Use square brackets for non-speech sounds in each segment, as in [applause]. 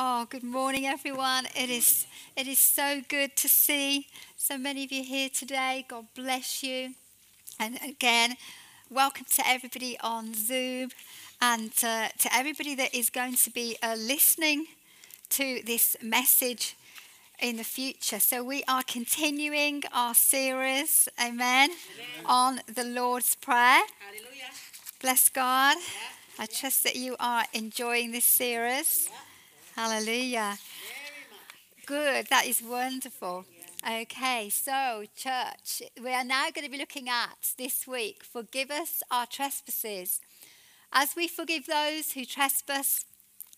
Oh, good morning, everyone. It is it is so good to see so many of you here today. God bless you. And again, welcome to everybody on Zoom and uh, to everybody that is going to be uh, listening to this message in the future. So we are continuing our series, amen, amen. on the Lord's Prayer. Hallelujah. Bless God. Yeah. I trust that you are enjoying this series. Yeah. Hallelujah. Good. That is wonderful. Okay, so church, we are now going to be looking at this week forgive us our trespasses as we forgive those who trespass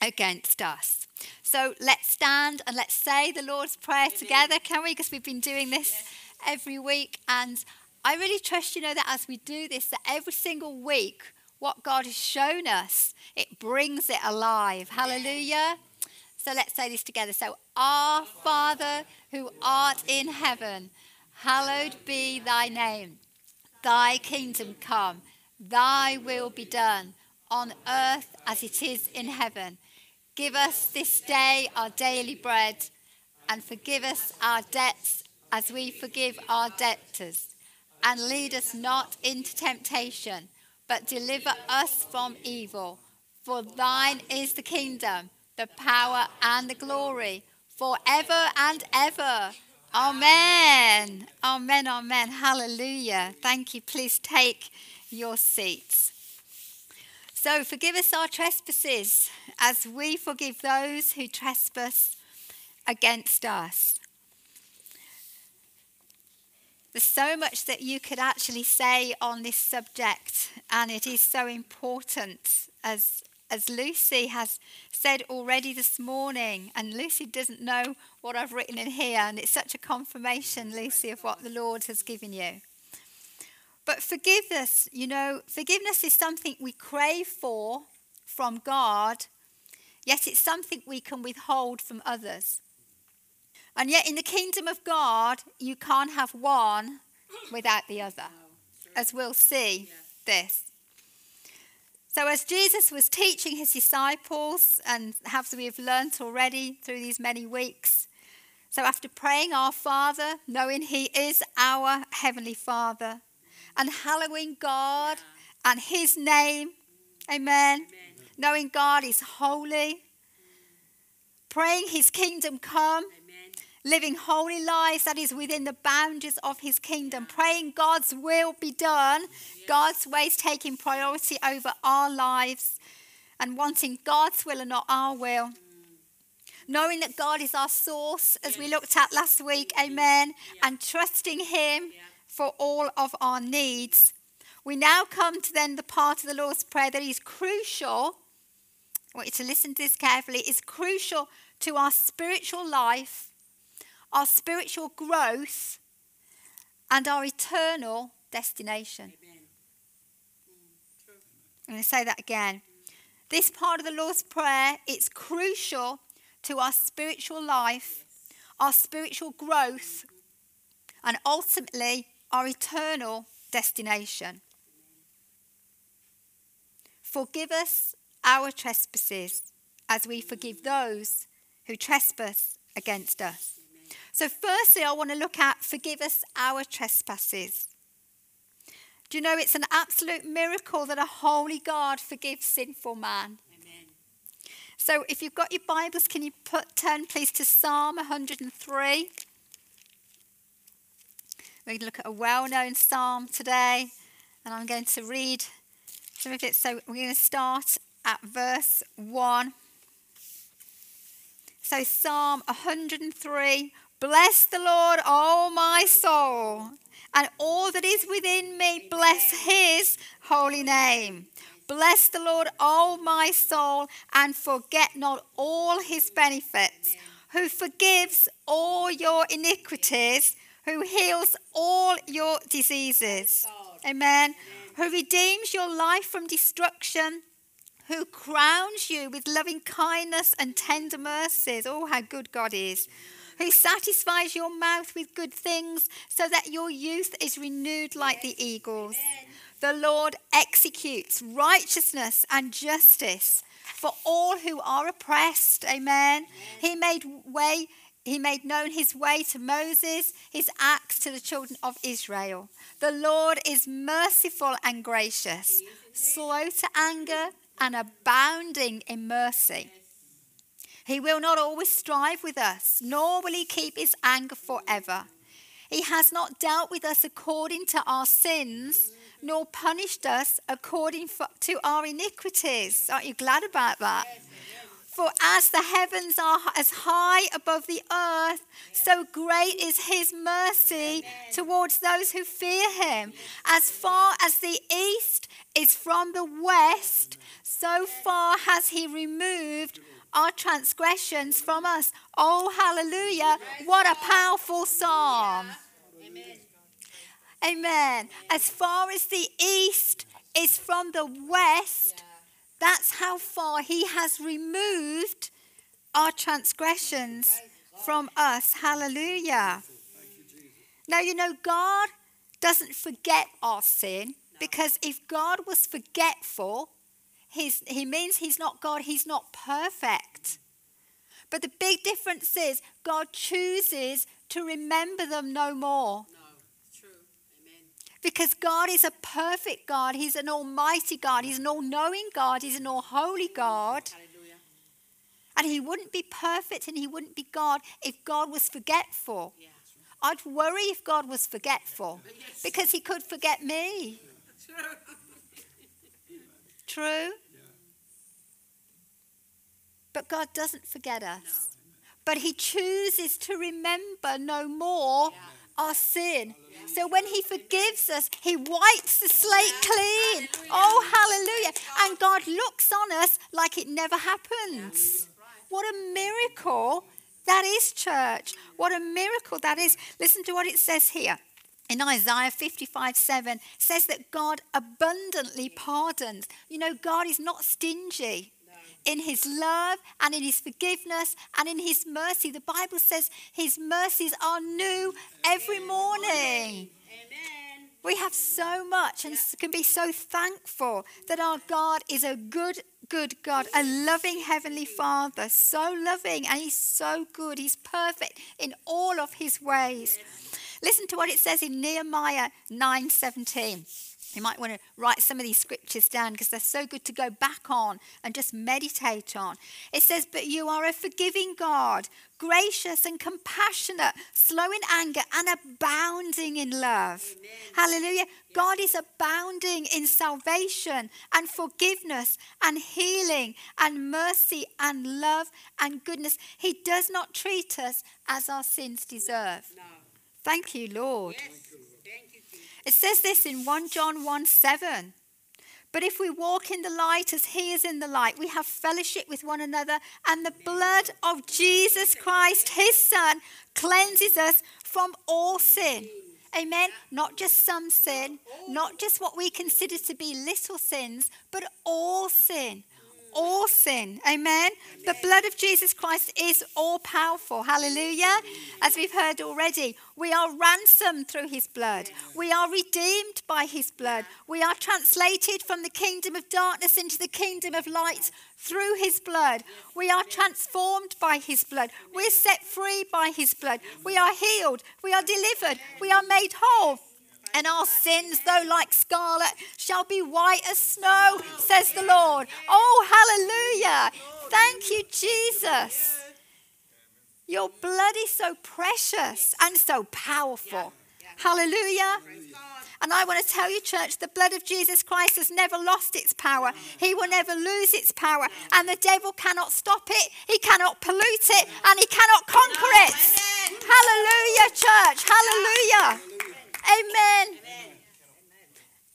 against us. So let's stand and let's say the Lord's Prayer Amen. together, can we? Because we've been doing this yes. every week. And I really trust, you know, that as we do this, that every single week, what God has shown us, it brings it alive. Hallelujah. So let's say this together. So, Our Father who art in heaven, hallowed be thy name. Thy kingdom come, thy will be done on earth as it is in heaven. Give us this day our daily bread and forgive us our debts as we forgive our debtors. And lead us not into temptation, but deliver us from evil. For thine is the kingdom the power and the glory forever and ever. Amen. Amen. Amen. Hallelujah. Thank you. Please take your seats. So, forgive us our trespasses as we forgive those who trespass against us. There's so much that you could actually say on this subject, and it is so important as as Lucy has said already this morning, and Lucy doesn't know what I've written in here, and it's such a confirmation, Lucy, of what the Lord has given you. But forgiveness, you know, forgiveness is something we crave for from God, yet it's something we can withhold from others. And yet, in the kingdom of God, you can't have one without the other, as we'll see this. So, as Jesus was teaching his disciples, and as we have learnt already through these many weeks, so after praying our Father, knowing He is our Heavenly Father, and hallowing God and His name, amen, amen. knowing God is holy, praying His kingdom come, living holy lives that is within the boundaries of his kingdom, praying God's will be done, God's ways taking priority over our lives, and wanting God's will and not our will. Mm. Knowing that God is our source, as we looked at last week, amen, and trusting Him for all of our needs. We now come to then the part of the Lord's Prayer that is crucial. I want you to listen to this carefully. Is crucial to our spiritual life our spiritual growth, and our eternal destination. I'm going to say that again. This part of the Lord's Prayer, it's crucial to our spiritual life, our spiritual growth, and ultimately our eternal destination. Forgive us our trespasses as we forgive those who trespass against us. So, firstly, I want to look at forgive us our trespasses. Do you know it's an absolute miracle that a holy God forgives sinful man? Amen. So, if you've got your Bibles, can you put, turn please to Psalm 103? We're going to look at a well known psalm today, and I'm going to read some of it. So, we're going to start at verse 1. So, Psalm 103, Bless the Lord, O my soul, and all that is within me, bless his holy name. Bless the Lord, O my soul, and forget not all his benefits, who forgives all your iniquities, who heals all your diseases. Amen. Who redeems your life from destruction, who crowns you with loving kindness and tender mercies. Oh, how good God is who satisfies your mouth with good things so that your youth is renewed like the eagles. The Lord executes righteousness and justice for all who are oppressed. Amen. He made way he made known his way to Moses, his acts to the children of Israel. The Lord is merciful and gracious, slow to anger and abounding in mercy. He will not always strive with us, nor will he keep his anger forever. He has not dealt with us according to our sins, nor punished us according to our iniquities. Aren't you glad about that? For as the heavens are as high above the earth, so great is his mercy towards those who fear him. As far as the east is from the west, so far has he removed our transgressions from us. Oh, hallelujah. What a powerful psalm. Amen. Amen. As far as the east is from the west, that's how far He has removed our transgressions from us. Hallelujah. Now, you know, God doesn't forget our sin because if God was forgetful, he's, he means He's not God, He's not perfect. But the big difference is God chooses to remember them no more. Because God is a perfect God. He's an almighty God. He's an all knowing God. He's an all holy God. Hallelujah. And He wouldn't be perfect and He wouldn't be God if God was forgetful. Yeah. I'd worry if God was forgetful [laughs] yes. because He could forget me. [laughs] True? Yeah. But God doesn't forget us. No. But He chooses to remember no more. Our sin. So when He forgives us, He wipes the slate clean. Oh, hallelujah. And God looks on us like it never happens. What a miracle that is, church. What a miracle that is. Listen to what it says here. In Isaiah 55 7, says that God abundantly pardons. You know, God is not stingy in his love and in his forgiveness and in his mercy. The Bible says his mercies are new every morning. Amen. We have so much and can be so thankful that our God is a good, good God, a loving Heavenly Father, so loving and He's so good. He's perfect in all of His ways. Listen to what it says in Nehemiah 9 17. You might want to write some of these scriptures down because they're so good to go back on and just meditate on. It says, But you are a forgiving God, gracious and compassionate, slow in anger, and abounding in love. Amen. Hallelujah. God is abounding in salvation and forgiveness and healing and mercy and love and goodness. He does not treat us as our sins deserve. No. Thank you, Lord. Yes. It says this in 1 John 1 7. But if we walk in the light as he is in the light, we have fellowship with one another, and the blood of Jesus Christ, his Son, cleanses us from all sin. Amen. Not just some sin, not just what we consider to be little sins, but all sin all sin. Amen? The blood of Jesus Christ is all powerful. Hallelujah. As we've heard already, we are ransomed through his blood. We are redeemed by his blood. We are translated from the kingdom of darkness into the kingdom of light through his blood. We are transformed by his blood. We're set free by his blood. We are healed. We are delivered. We are made whole and our sins, though like scarlet, shall be white as snow, says the Lord. Oh, hallelujah. Thank you, Jesus. Your blood is so precious and so powerful. Hallelujah. And I want to tell you, church, the blood of Jesus Christ has never lost its power. He will never lose its power. And the devil cannot stop it, he cannot pollute it, and he cannot conquer it. Hallelujah, church. Hallelujah. Amen. Amen.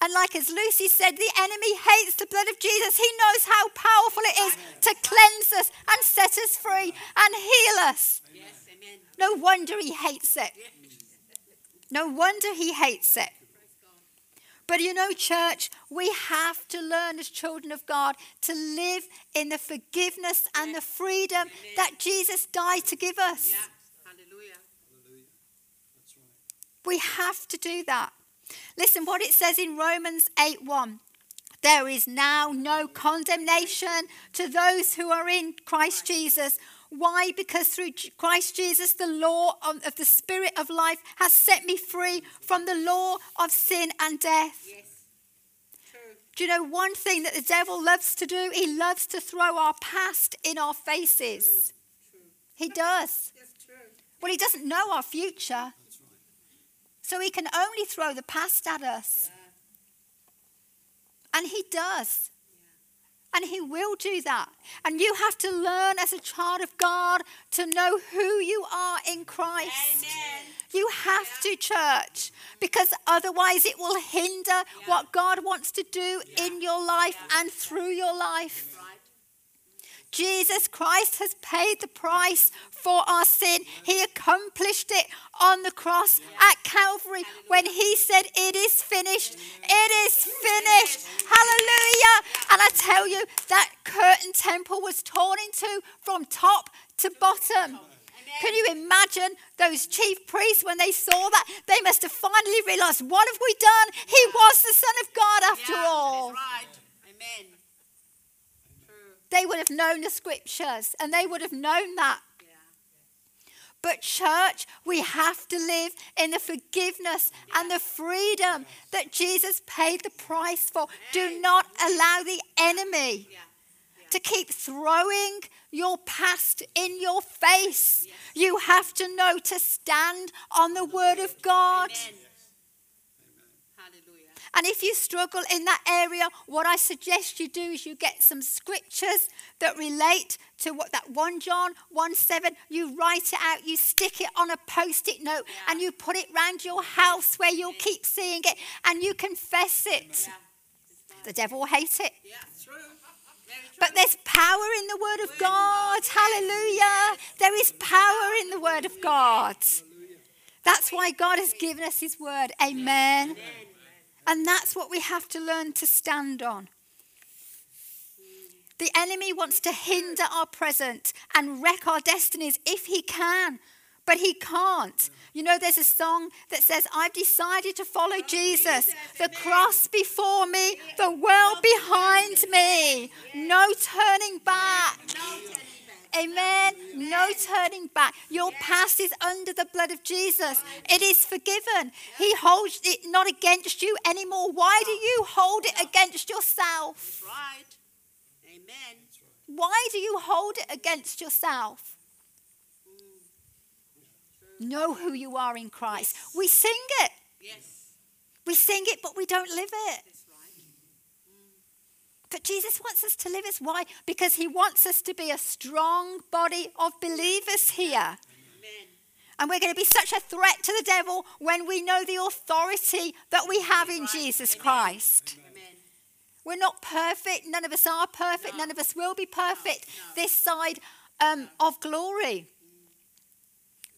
And like as Lucy said, the enemy hates the blood of Jesus. He knows how powerful it is to cleanse us and set us free and heal us. No wonder he hates it. No wonder he hates it. But you know, church, we have to learn as children of God to live in the forgiveness and the freedom that Jesus died to give us. Yeah. We have to do that. Listen what it says in Romans 8 1. There is now no condemnation to those who are in Christ Jesus. Why? Because through Christ Jesus, the law of the Spirit of life has set me free from the law of sin and death. Yes. Do you know one thing that the devil loves to do? He loves to throw our past in our faces. True. He does. True. Well, he doesn't know our future. So he can only throw the past at us. Yeah. And he does. And he will do that. And you have to learn as a child of God to know who you are in Christ. Amen. You have to, church, because otherwise it will hinder what God wants to do in your life and through your life. Right. Jesus Christ has paid the price for our sin. He accomplished it on the cross at Calvary when he said, It is finished. It is finished. Hallelujah. And I tell you, that curtain temple was torn in two from top to bottom. Can you imagine those chief priests when they saw that? They must have finally realized, What have we done? He was the Son of God after Yeah, all. Amen. They would have known the scriptures and they would have known that. But, church, we have to live in the forgiveness and the freedom that Jesus paid the price for. Do not allow the enemy to keep throwing your past in your face. You have to know to stand on the word of God. Amen. And if you struggle in that area, what I suggest you do is you get some scriptures that relate to what that 1 John 1 7, you write it out, you stick it on a post it note, Yeah. and you put it round your house where you'll keep seeing it, and you confess it. Yeah. The devil will hate it. Yeah. True. But there's power in the Word of God. Hallelujah. There is power in the Word of God. That's why God has given us His Word. Amen. And that's what we have to learn to stand on. The enemy wants to hinder our present and wreck our destinies if he can, but he can't. You know, there's a song that says, I've decided to follow Jesus. The cross before me, the world behind me. No turning back. No turning back. Amen. No turning back. Your past is under the blood of Jesus. It is forgiven. He holds it not against you anymore. Why do you hold it against yourself? Right. Amen. Why do you hold it against yourself? Know who you are in Christ. We sing it. Yes. We sing it, but we don't live it. But Jesus wants us to live it. Why? Because he wants us to be a strong body of believers here. Amen. And we're going to be such a threat to the devil when we know the authority that we have in Jesus Amen. Christ. Amen. We're not perfect. None of us are perfect. No. None of us will be perfect No. this side um, of glory.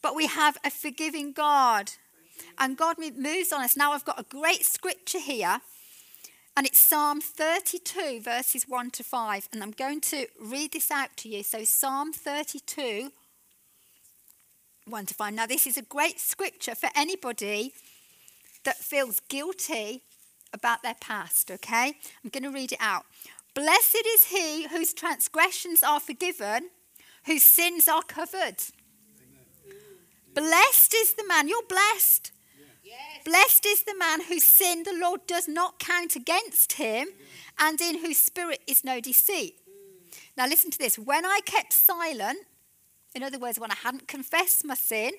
But we have a forgiving God. And God moves on us. Now, I've got a great scripture here. And it's Psalm 32, verses 1 to 5. And I'm going to read this out to you. So, Psalm 32, 1 to 5. Now, this is a great scripture for anybody that feels guilty about their past, okay? I'm going to read it out. Blessed is he whose transgressions are forgiven, whose sins are covered. Blessed is the man, you're blessed. Blessed is the man whose sin the Lord does not count against him, and in whose spirit is no deceit. Now, listen to this. When I kept silent, in other words, when I hadn't confessed my sin,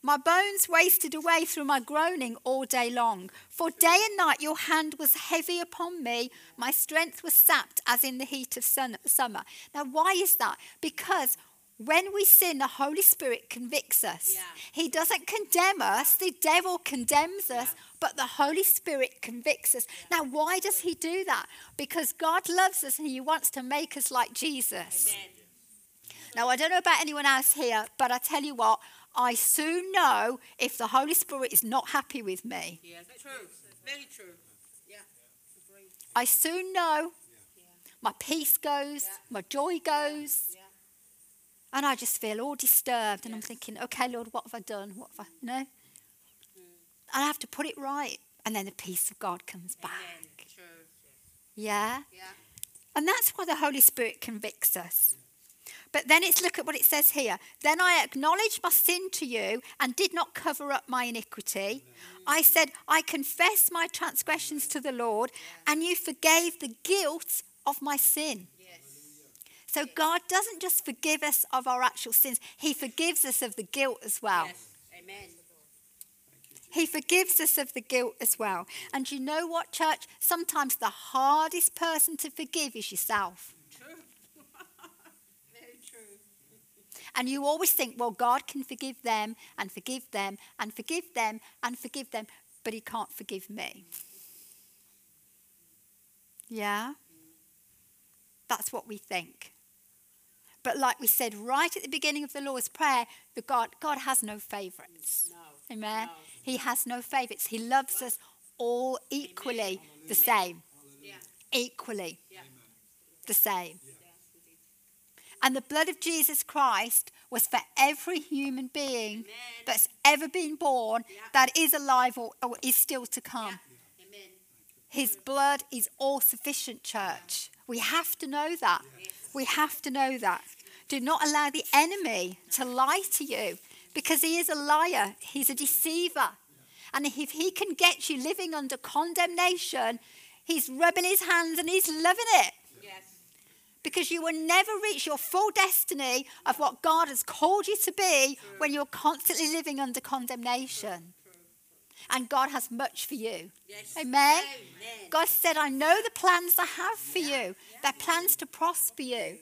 my bones wasted away through my groaning all day long. For day and night your hand was heavy upon me. My strength was sapped as in the heat of sun- summer. Now, why is that? Because when we sin, the Holy Spirit convicts us. Yeah. He doesn't condemn us, the devil condemns us, but the Holy Spirit convicts us. Now, why does he do that? Because God loves us and he wants to make us like Jesus. Amen. Now, I don't know about anyone else here, but I tell you what, I soon know if the Holy Spirit is not happy with me. Yes. True. Very true. Yeah. I soon know Yeah. my peace goes, Yeah. my joy goes, Yeah. And I just feel all disturbed. And I'm thinking, okay, Lord, what have I done? What have I, you know? I have to put it right. And then the peace of God comes back. True. Yeah? Yeah. And that's why the Holy Spirit convicts us. But then it's look at what it says here. Then I acknowledged my sin to you and did not cover up my iniquity. I said, I confess my transgressions to the Lord, and you forgave the guilt of my sin. So God doesn't just forgive us of our actual sins, He forgives us of the guilt as well. Yes. Amen. He forgives us of the guilt as well. And you know what, church? Sometimes the hardest person to forgive is yourself. True. [laughs] Very true. And you always think, well, God can forgive them and forgive them and forgive them and forgive them, but He can't forgive me. Yeah? That's what we think. But like we said right at the beginning of the Lord's Prayer, the God, God has no favourites. No. Amen. No. He has no favourites. He loves us all equally the same. Yeah. Equally Yeah. the same. Indeed. And the blood of Jesus Christ was for every human being Amen. that's ever been born, Yeah. that is alive or, or is still to come. Yeah. His blood is all sufficient, church. We have to know that. Yes. We have to know that. Do not allow the enemy to lie to you because he is a liar, he's a deceiver. And if he can get you living under condemnation, he's rubbing his hands and he's loving it Yes. because you will never reach your full destiny of what God has called you to be when you're constantly living under condemnation. And God has much for you. Yes. Amen. Amen. God said, I know the plans I have for you. They're plans to prosper you,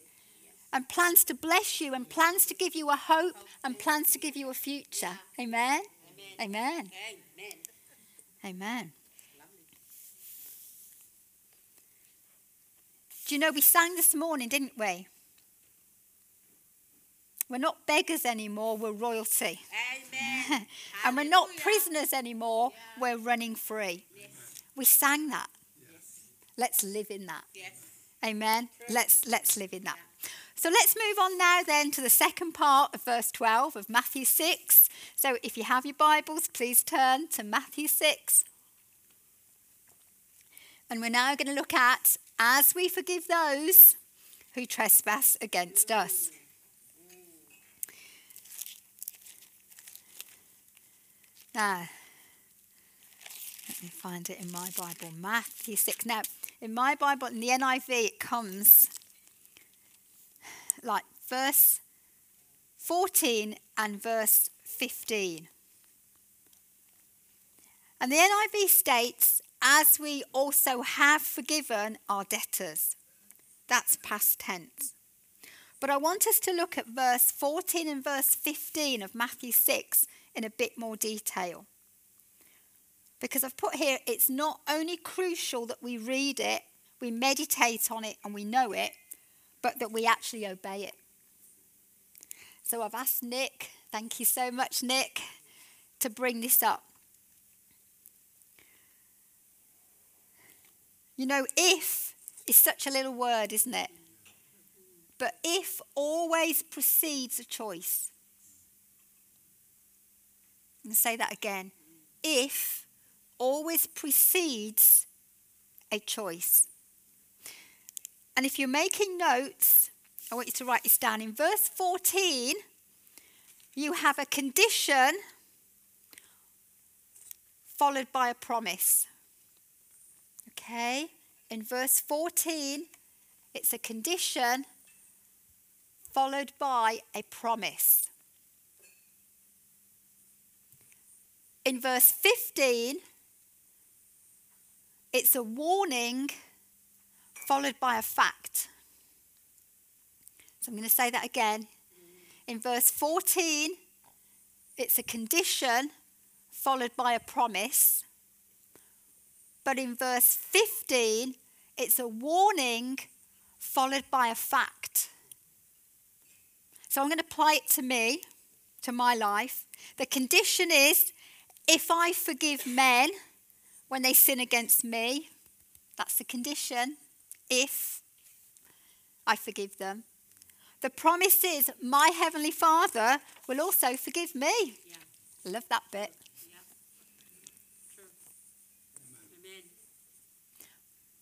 and plans to bless you, and plans to give you a hope, and plans to give you a future. Amen. Amen. Amen. Amen. Do you know we sang this morning, didn't we? We're not beggars anymore, we're royalty. Amen. [laughs] and we're not prisoners anymore, Yeah. we're running free. Yes. We sang that. Yes. Let's live in that. Yes. Amen. True. Let's let's live in that. So let's move on now then to the second part of verse 12 of Matthew 6. So if you have your Bibles, please turn to Matthew 6. And we're now going to look at as we forgive those who trespass against us. Now, let me find it in my Bible. Matthew 6. Now, in my Bible, in the NIV, it comes like verse 14 and verse 15. And the NIV states, as we also have forgiven our debtors. That's past tense. But I want us to look at verse 14 and verse 15 of Matthew 6 in a bit more detail. Because I've put here, it's not only crucial that we read it, we meditate on it, and we know it, but that we actually obey it. So I've asked Nick, thank you so much, Nick, to bring this up. You know, if is such a little word, isn't it? But if always precedes a choice. I'm going to say that again. If always precedes a choice. And if you're making notes, I want you to write this down. In verse 14, you have a condition followed by a promise. Okay? In verse 14, it's a condition followed by a promise. In verse 15, it's a warning followed by a fact. So I'm going to say that again. In verse 14, it's a condition followed by a promise. But in verse 15, it's a warning followed by a fact. So I'm going to apply it to me, to my life. The condition is if I forgive men when they sin against me, that's the condition. If I forgive them. The promise is my Heavenly Father will also forgive me. Yeah. Love that bit. Yeah. True. Amen.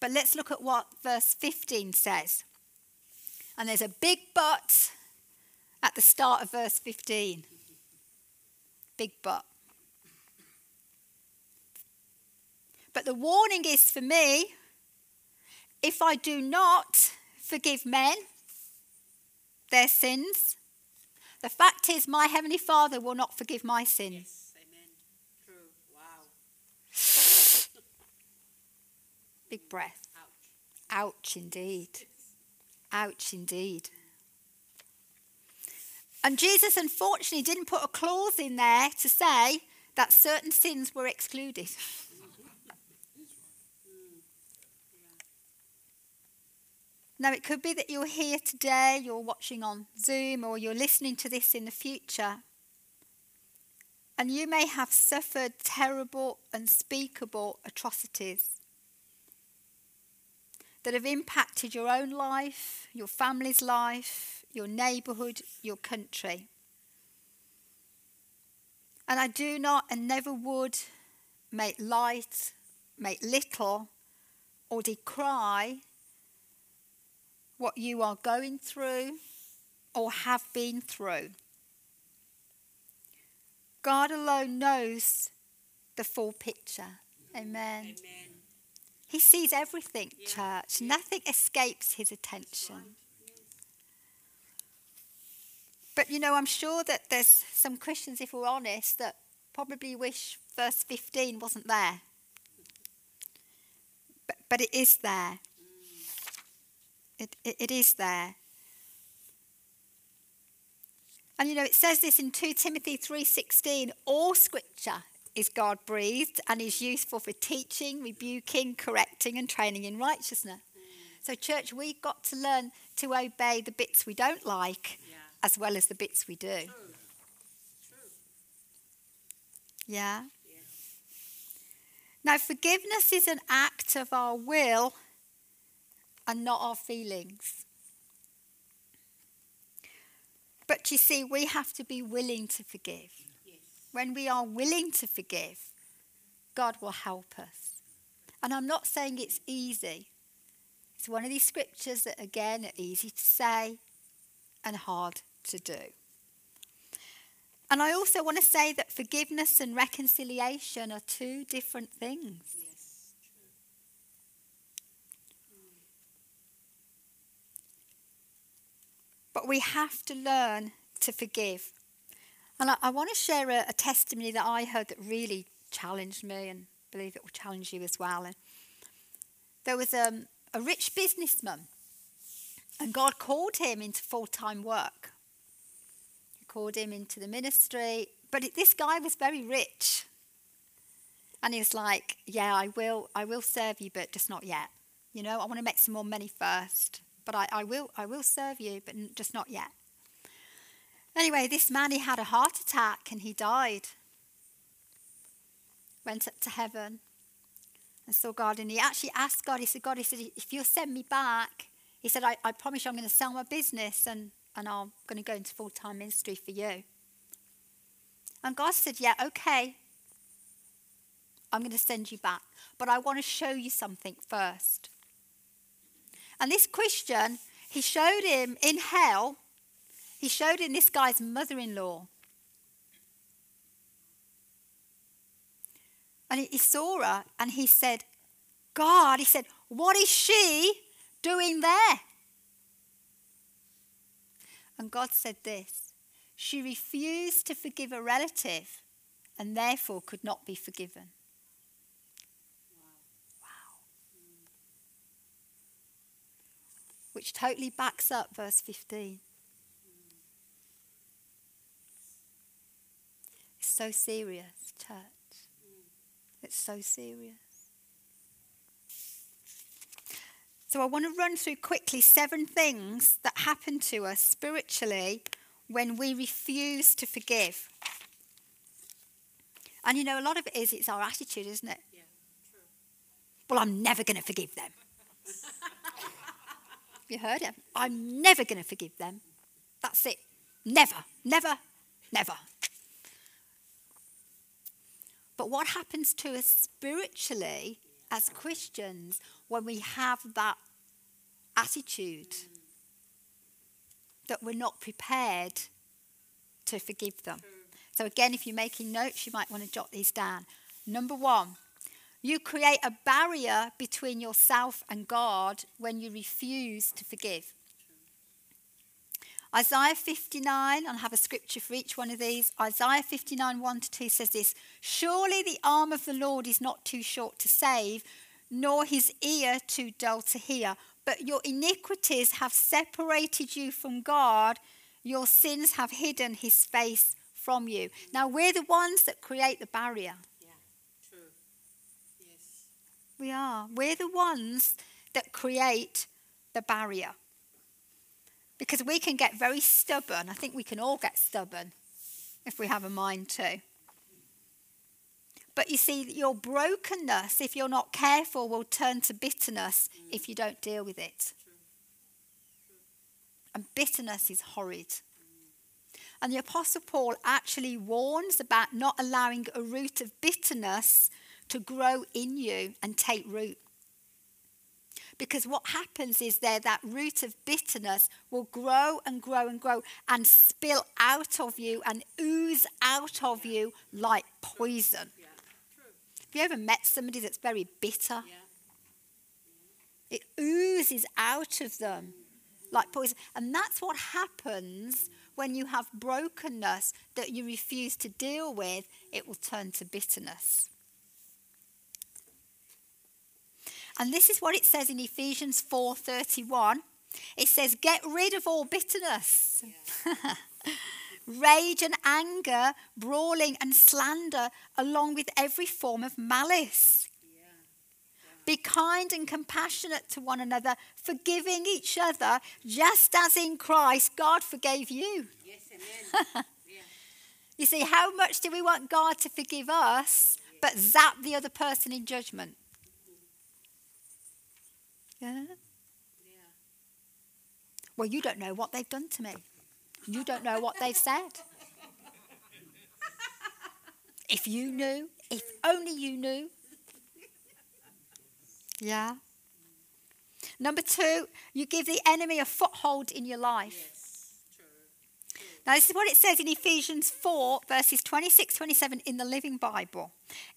But let's look at what verse 15 says. And there's a big but at the start of verse 15. Big but. But the warning is for me if I do not forgive men their sins, the fact is my Heavenly Father will not forgive my sins. Yes. Amen. True. Wow. [laughs] Big breath. Ouch. Ouch, indeed. Ouch, indeed. And Jesus, unfortunately, didn't put a clause in there to say that certain sins were excluded. [laughs] Now, it could be that you're here today, you're watching on Zoom, or you're listening to this in the future. And you may have suffered terrible, unspeakable atrocities that have impacted your own life, your family's life, your neighbourhood, your country. And I do not and never would make light, make little, or decry what you are going through or have been through. God alone knows the full picture. Amen. Amen. He sees everything, Yeah, church. yeah. Nothing escapes his attention. But you know, I'm sure that there's some Christians, if we're honest, that probably wish verse 15 wasn't there. But, but it is there. It, it, it is there. And you know, it says this in 2 Timothy 3:16, all scripture is God breathed and is useful for teaching, rebuking, correcting and training in righteousness. So church, we've got to learn to obey the bits we don't like Yeah. as well as the bits we do. True. True. Yeah. Yeah. Now, forgiveness is an act of our will and not our feelings. But you see, we have to be willing to forgive. Yes. When we are willing to forgive, God will help us. And I'm not saying it's easy. It's one of these scriptures that, again, are easy to say and hard to do. And I also want to say that forgiveness and reconciliation are two different things. Yes. True. But we have to learn to forgive. And I, I want to share a, a testimony that I heard that really challenged me and I believe it will challenge you as well. And there was um, a rich businessman, and God called him into full time work. He called him into the ministry, but it, this guy was very rich. And he was like, Yeah, I will, I will serve you, but just not yet. You know, I want to make some more money first, but I, I will, I will serve you, but just not yet. Anyway, this man he had a heart attack and he died. Went up to heaven and saw God, and he actually asked God. He said, God, he said, if you'll send me back, he said, I, I promise you I'm going to sell my business and, and I'm going to go into full time ministry for you. And God said, Yeah, okay. I'm going to send you back, but I want to show you something first. And this Christian, he showed him in hell, he showed him this guy's mother in law. And he- saw her and he said, God, he said, what is she doing there? And God said this She refused to forgive a relative and therefore could not be forgiven. Which totally backs up verse 15. It's so serious, church. It's so serious. So, I want to run through quickly seven things that happen to us spiritually when we refuse to forgive. And you know, a lot of it is it's our attitude, isn't it? Yeah. True. Well, I'm never going to forgive them. You heard it. I'm never going to forgive them. That's it. Never, never, never. But what happens to us spiritually as Christians when we have that attitude that we're not prepared to forgive them. So, again, if you're making notes, you might want to jot these down. Number one, you create a barrier between yourself and God when you refuse to forgive. Isaiah 59, I'll have a scripture for each one of these. Isaiah 59, 1 to 2 says this Surely the arm of the Lord is not too short to save, nor his ear too dull to hear. But your iniquities have separated you from God, your sins have hidden his face from you. Now, we're the ones that create the barrier. We are. We're the ones that create the barrier. Because we can get very stubborn. I think we can all get stubborn if we have a mind to. But you see, your brokenness, if you're not careful, will turn to bitterness if you don't deal with it. And bitterness is horrid. And the Apostle Paul actually warns about not allowing a root of bitterness to grow in you and take root. Because what happens is there that root of bitterness will grow and grow and grow and spill out of you and ooze out of you like poison. Yeah. Have you ever met somebody that's very bitter? Yeah. It oozes out of them like poison. And that's what happens when you have brokenness that you refuse to deal with, it will turn to bitterness. And this is what it says in Ephesians 4:31. It says, "Get rid of all bitterness, [laughs] rage and anger, brawling and slander, along with every form of malice." Yeah. Be kind and compassionate to one another, forgiving each other, just as in Christ God forgave you. Yes. Amen. yeah. [laughs] You see, how much do we want God to forgive us, oh, but zap the other person in judgment? Yeah? Yeah. Well, you don't know what they've done to me. You don't know what they've said. If you knew, if only you knew. Yeah. Number two, you give the enemy a foothold in your life. Yes. Now, this is what it says in Ephesians 4, verses 26 27 in the Living Bible.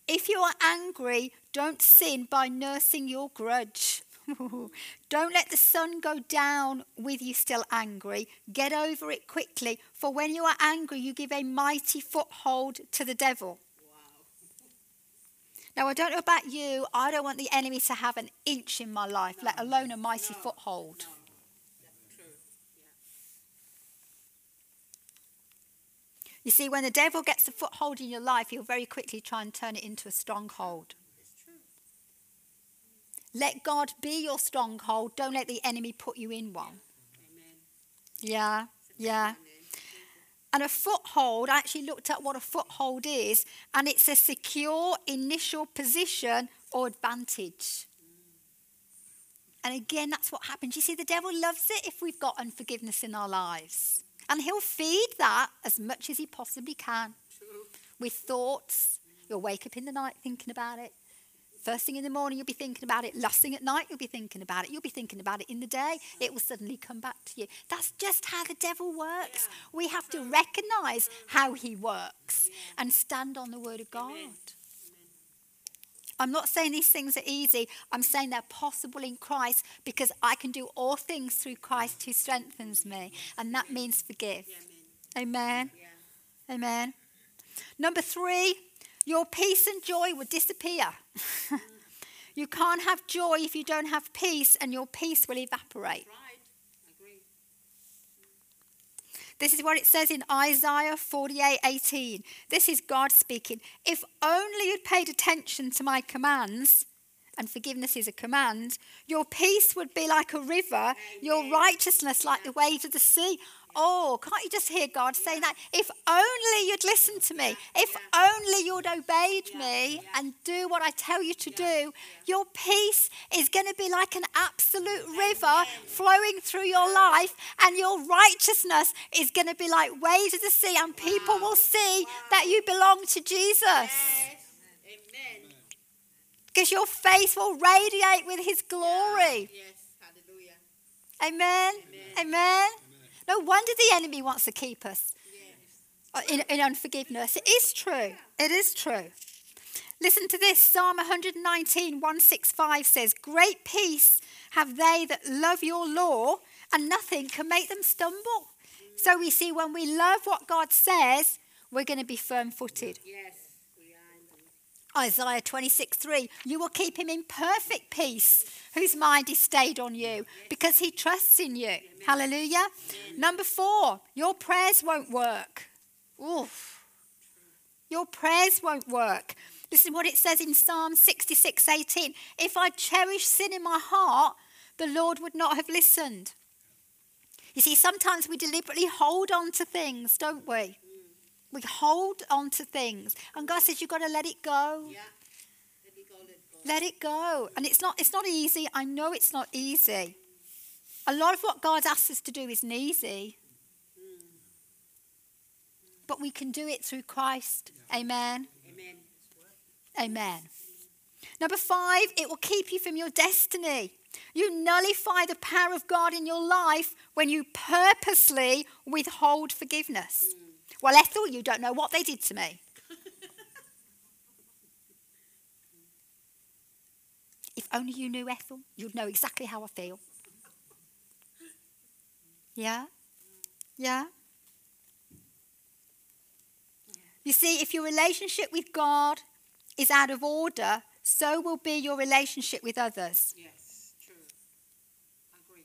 If you are angry, don't sin by nursing your grudge. [laughs] don't let the sun go down with you still angry. Get over it quickly, for when you are angry, you give a mighty foothold to the devil. Wow. Now, I don't know about you, I don't want the enemy to have an inch in my life, let alone a mighty No. foothold. No. That's true. Yeah. You see, when the devil gets a foothold in your life, he'll very quickly try and turn it into a stronghold. Let God be your stronghold. Don't let the enemy put you in one. Amen. Yeah, yeah. And a foothold, I actually looked at what a foothold is, and it's a secure initial position or advantage. And again, that's what happens. You see, the devil loves it if we've got unforgiveness in our lives. And he'll feed that as much as he possibly can with thoughts. You'll wake up in the night thinking about it. First thing in the morning, you'll be thinking about it. Last thing at night, you'll be thinking about it. You'll be thinking about it in the day. It will suddenly come back to you. That's just how the devil works. We have to recognize how he works and stand on the word of God. I'm not saying these things are easy. I'm saying they're possible in Christ because I can do all things through Christ who strengthens me. And that means forgive. Amen. Amen. Number three, your peace and joy will disappear. [laughs] you can't have joy if you don't have peace, and your peace will evaporate. Right. This is what it says in Isaiah 48 18. This is God speaking. If only you'd paid attention to my commands, and forgiveness is a command, your peace would be like a river, your righteousness like the waves of the sea. Oh, can't you just hear God saying that? If only you'd listened to me, if only you'd obeyed me and do what I tell you to do, your peace is going to be like an absolute river flowing through your life, and your righteousness is going to be like waves of the sea, and people will see that you belong to Jesus. Because your face will radiate with his glory. Yes. Hallelujah. Amen. Amen. No wonder the enemy wants to keep us Yes. uh, in, in unforgiveness. It is true. It is true. Listen to this Psalm 119, 165 says, Great peace have they that love your law, and nothing can make them stumble. So we see when we love what God says, we're going to be firm footed. Yes. We are in the Isaiah 26, 3, you will keep him in perfect peace, whose mind is stayed on you, because he trusts in you. Hallelujah. Number four, your prayers won't work. Oof. Your prayers won't work. Listen what it says in Psalm 66, 18. If I cherished sin in my heart, the Lord would not have listened. You see, sometimes we deliberately hold on to things, don't we? We hold on to things. And God says, you've got to let it go. Yeah. Let me go. Let go. Let it go. And it's not it's not easy. I know it's not easy. A lot of what God asks us to do isn't easy. But we can do it through Christ. Amen. Amen. Amen. Number five, it will keep you from your destiny. You nullify the power of God in your life when you purposely withhold forgiveness. Mm. Well, Ethel, you don't know what they did to me. [laughs] if only you knew Ethel, you'd know exactly how I feel. Yeah? Yeah? You see, if your relationship with God is out of order, so will be your relationship with others. Yes. True.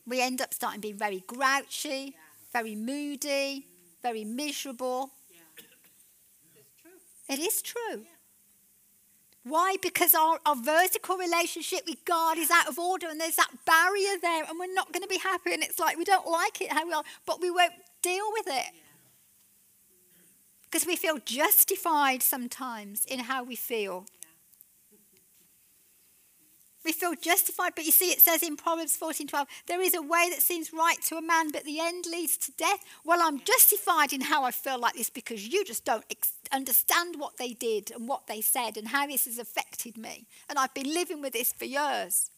We end up starting being very grouchy, very moody, very miserable. Yeah. It is true. Why? Because our, our vertical relationship with God is out of order and there's that barrier there and we're not going to be happy and it's like we don't like it how we are, but we won't deal with it. Because we feel justified sometimes in how we feel. We feel justified, but you see, it says in Proverbs 14 12, there is a way that seems right to a man, but the end leads to death. Well, I'm justified in how I feel like this because you just don't ex- understand what they did and what they said and how this has affected me. And I've been living with this for years.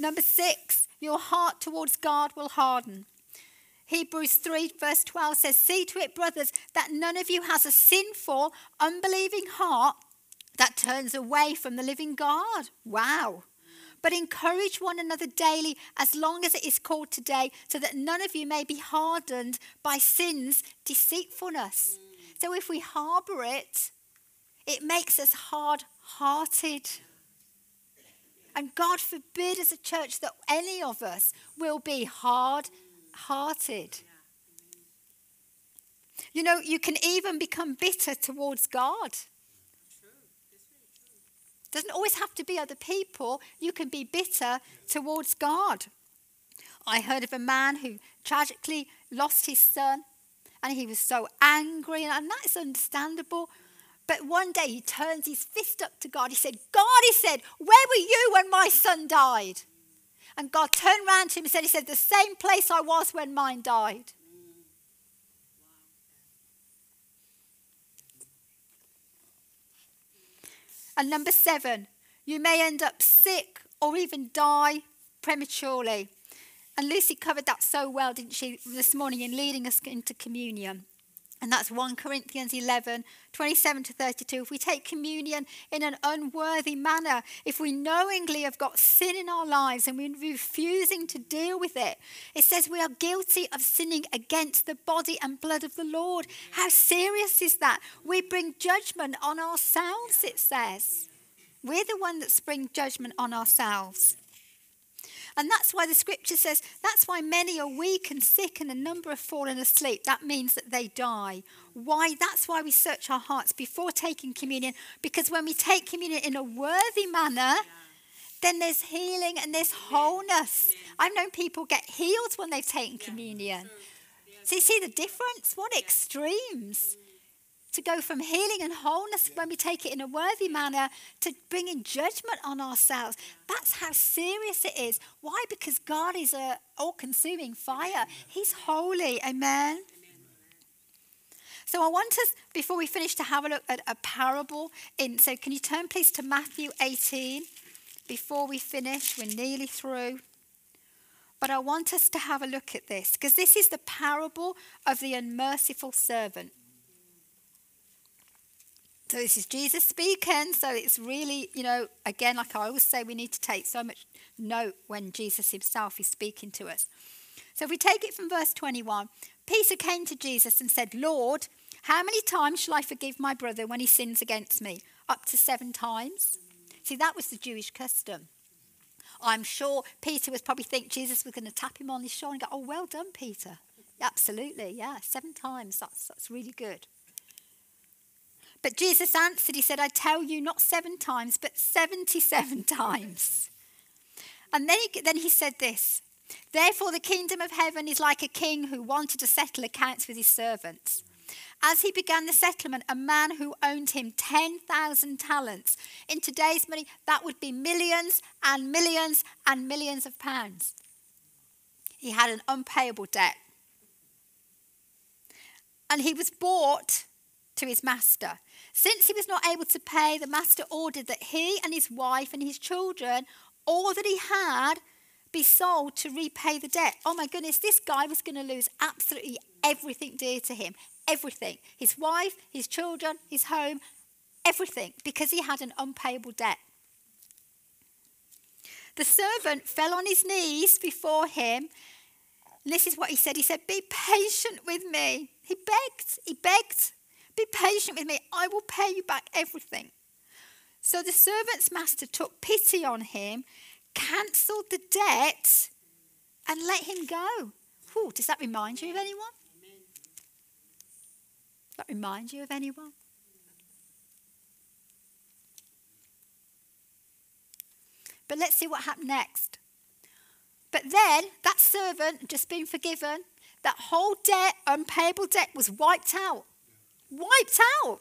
Number six, your heart towards God will harden. Hebrews 3, verse 12 says, See to it, brothers, that none of you has a sinful, unbelieving heart that turns away from the living God. Wow. But encourage one another daily as long as it is called today, so that none of you may be hardened by sin's deceitfulness. So if we harbor it, it makes us hard hearted. And God forbid as a church that any of us will be hard hearted. You know, you can even become bitter towards God. Doesn't always have to be other people. You can be bitter towards God. I heard of a man who tragically lost his son and he was so angry, and that's understandable. But one day he turns his fist up to God. He said, God, he said, where were you when my son died? And God turned around to him and said, He said, the same place I was when mine died. And number seven, you may end up sick or even die prematurely. And Lucy covered that so well, didn't she, this morning in leading us into communion. And that's 1 Corinthians 11, 27 to 32. If we take communion in an unworthy manner, if we knowingly have got sin in our lives and we're refusing to deal with it, it says we are guilty of sinning against the body and blood of the Lord. How serious is that? We bring judgment on ourselves, it says. We're the one that's bring judgment on ourselves. And that's why the scripture says, that's why many are weak and sick and a number have fallen asleep. That means that they die. Why? That's why we search our hearts before taking communion. Because when we take communion in a worthy manner, then there's healing and there's wholeness. I've known people get healed when they've taken communion. So you see the difference? What extremes. To go from healing and wholeness when we take it in a worthy manner to bringing judgment on ourselves. That's how serious it is. Why? Because God is a all consuming fire. He's holy. Amen. So I want us, before we finish, to have a look at a parable. In so, can you turn please to Matthew 18 before we finish? We're nearly through. But I want us to have a look at this because this is the parable of the unmerciful servant. So this is Jesus speaking. So it's really, you know, again, like I always say, we need to take so much note when Jesus himself is speaking to us. So if we take it from verse 21, Peter came to Jesus and said, Lord, how many times shall I forgive my brother when he sins against me? Up to seven times? See, that was the Jewish custom. I'm sure Peter was probably think Jesus was going to tap him on the shoulder and go, Oh, well done, Peter. Absolutely, yeah, seven times. That's, that's really good. But Jesus answered, He said, I tell you, not seven times, but 77 [laughs] times. And then he, then he said this Therefore, the kingdom of heaven is like a king who wanted to settle accounts with his servants. As he began the settlement, a man who owned him 10,000 talents. In today's money, that would be millions and millions and millions of pounds. He had an unpayable debt. And he was bought to his master. Since he was not able to pay, the master ordered that he and his wife and his children, all that he had, be sold to repay the debt. Oh my goodness, this guy was going to lose absolutely everything dear to him. Everything. His wife, his children, his home, everything, because he had an unpayable debt. The servant fell on his knees before him. This is what he said. He said, Be patient with me. He begged. He begged. Be patient with me. I will pay you back everything. So the servant's master took pity on him, cancelled the debt, and let him go. Ooh, does that remind you of anyone? Does that remind you of anyone? But let's see what happened next. But then that servant just been forgiven. That whole debt, unpayable debt, was wiped out wiped out.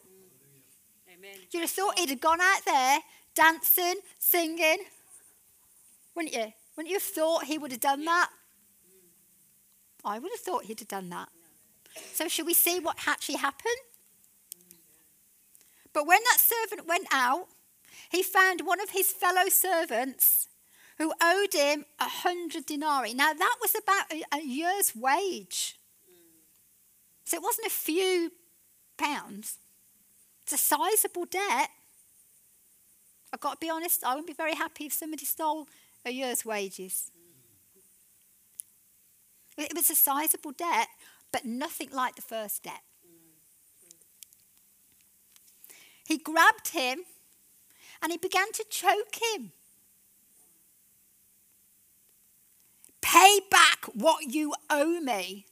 Amen. You'd have thought he'd have gone out there dancing, singing. Wouldn't you? Wouldn't you have thought he would have done that? I would have thought he'd have done that. So, shall we see what actually happened? But when that servant went out, he found one of his fellow servants who owed him a hundred denarii. Now, that was about a, a year's wage. So, it wasn't a few pounds. It's a sizable debt. I've got to be honest, I wouldn't be very happy if somebody stole a year's wages. It was a sizable debt, but nothing like the first debt. He grabbed him and he began to choke him. Pay back what you owe me.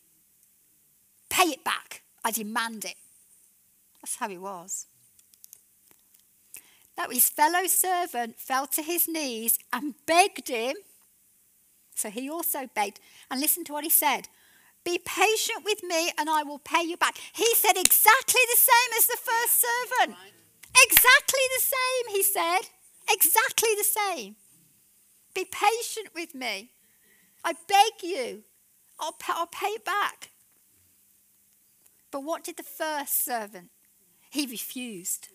Pay it back. I demand it. That's how he was. Now his fellow servant fell to his knees and begged him. So he also begged. And listen to what he said Be patient with me and I will pay you back. He said exactly the same as the first servant. Exactly the same, he said. Exactly the same. Be patient with me. I beg you. I'll, I'll pay it back. But what did the first servant he refused.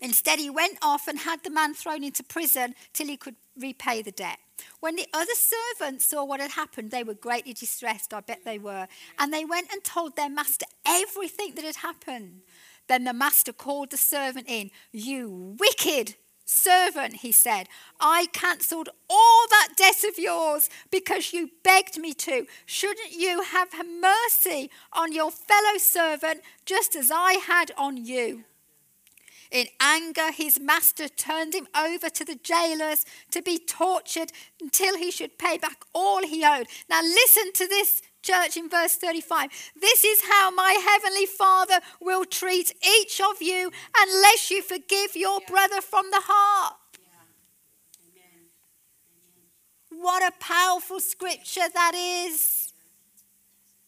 Instead, he went off and had the man thrown into prison till he could repay the debt. When the other servants saw what had happened, they were greatly distressed. I bet they were. And they went and told their master everything that had happened. Then the master called the servant in. You wicked servant, he said, I cancelled all that debt of yours because you begged me to. Shouldn't you have mercy on your fellow servant just as I had on you? In anger, his master turned him over to the jailers to be tortured until he should pay back all he owed. Now, listen to this church in verse 35. This is how my heavenly Father will treat each of you unless you forgive your brother from the heart. Yeah. What a powerful scripture that is.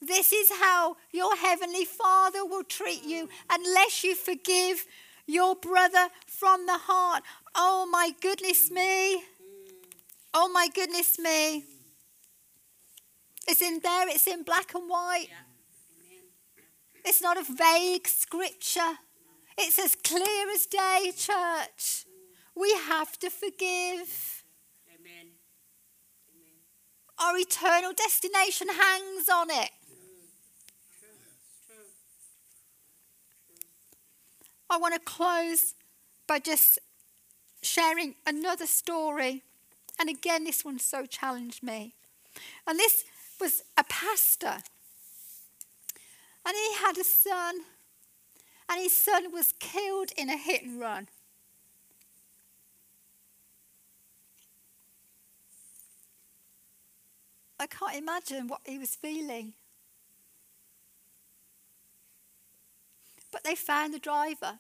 This is how your heavenly Father will treat you unless you forgive your brother from the heart. Oh my goodness me. Oh my goodness me. It's in there, it's in black and white. It's not a vague scripture. It's as clear as day, church. We have to forgive. Amen. Amen. Our eternal destination hangs on it. True. True. I want to close by just sharing another story. And again, this one so challenged me. And this was a pastor. And he had a son. And his son was killed in a hit and run. I can't imagine what he was feeling. But they found the driver.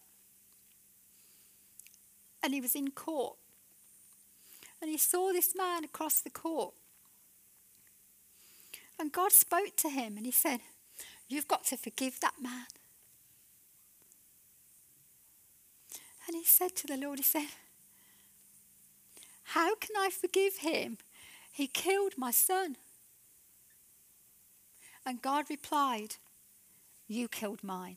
And he was in court. And he saw this man across the court. And God spoke to him and he said, You've got to forgive that man. And he said to the Lord, He said, How can I forgive him? He killed my son. And God replied, You killed mine.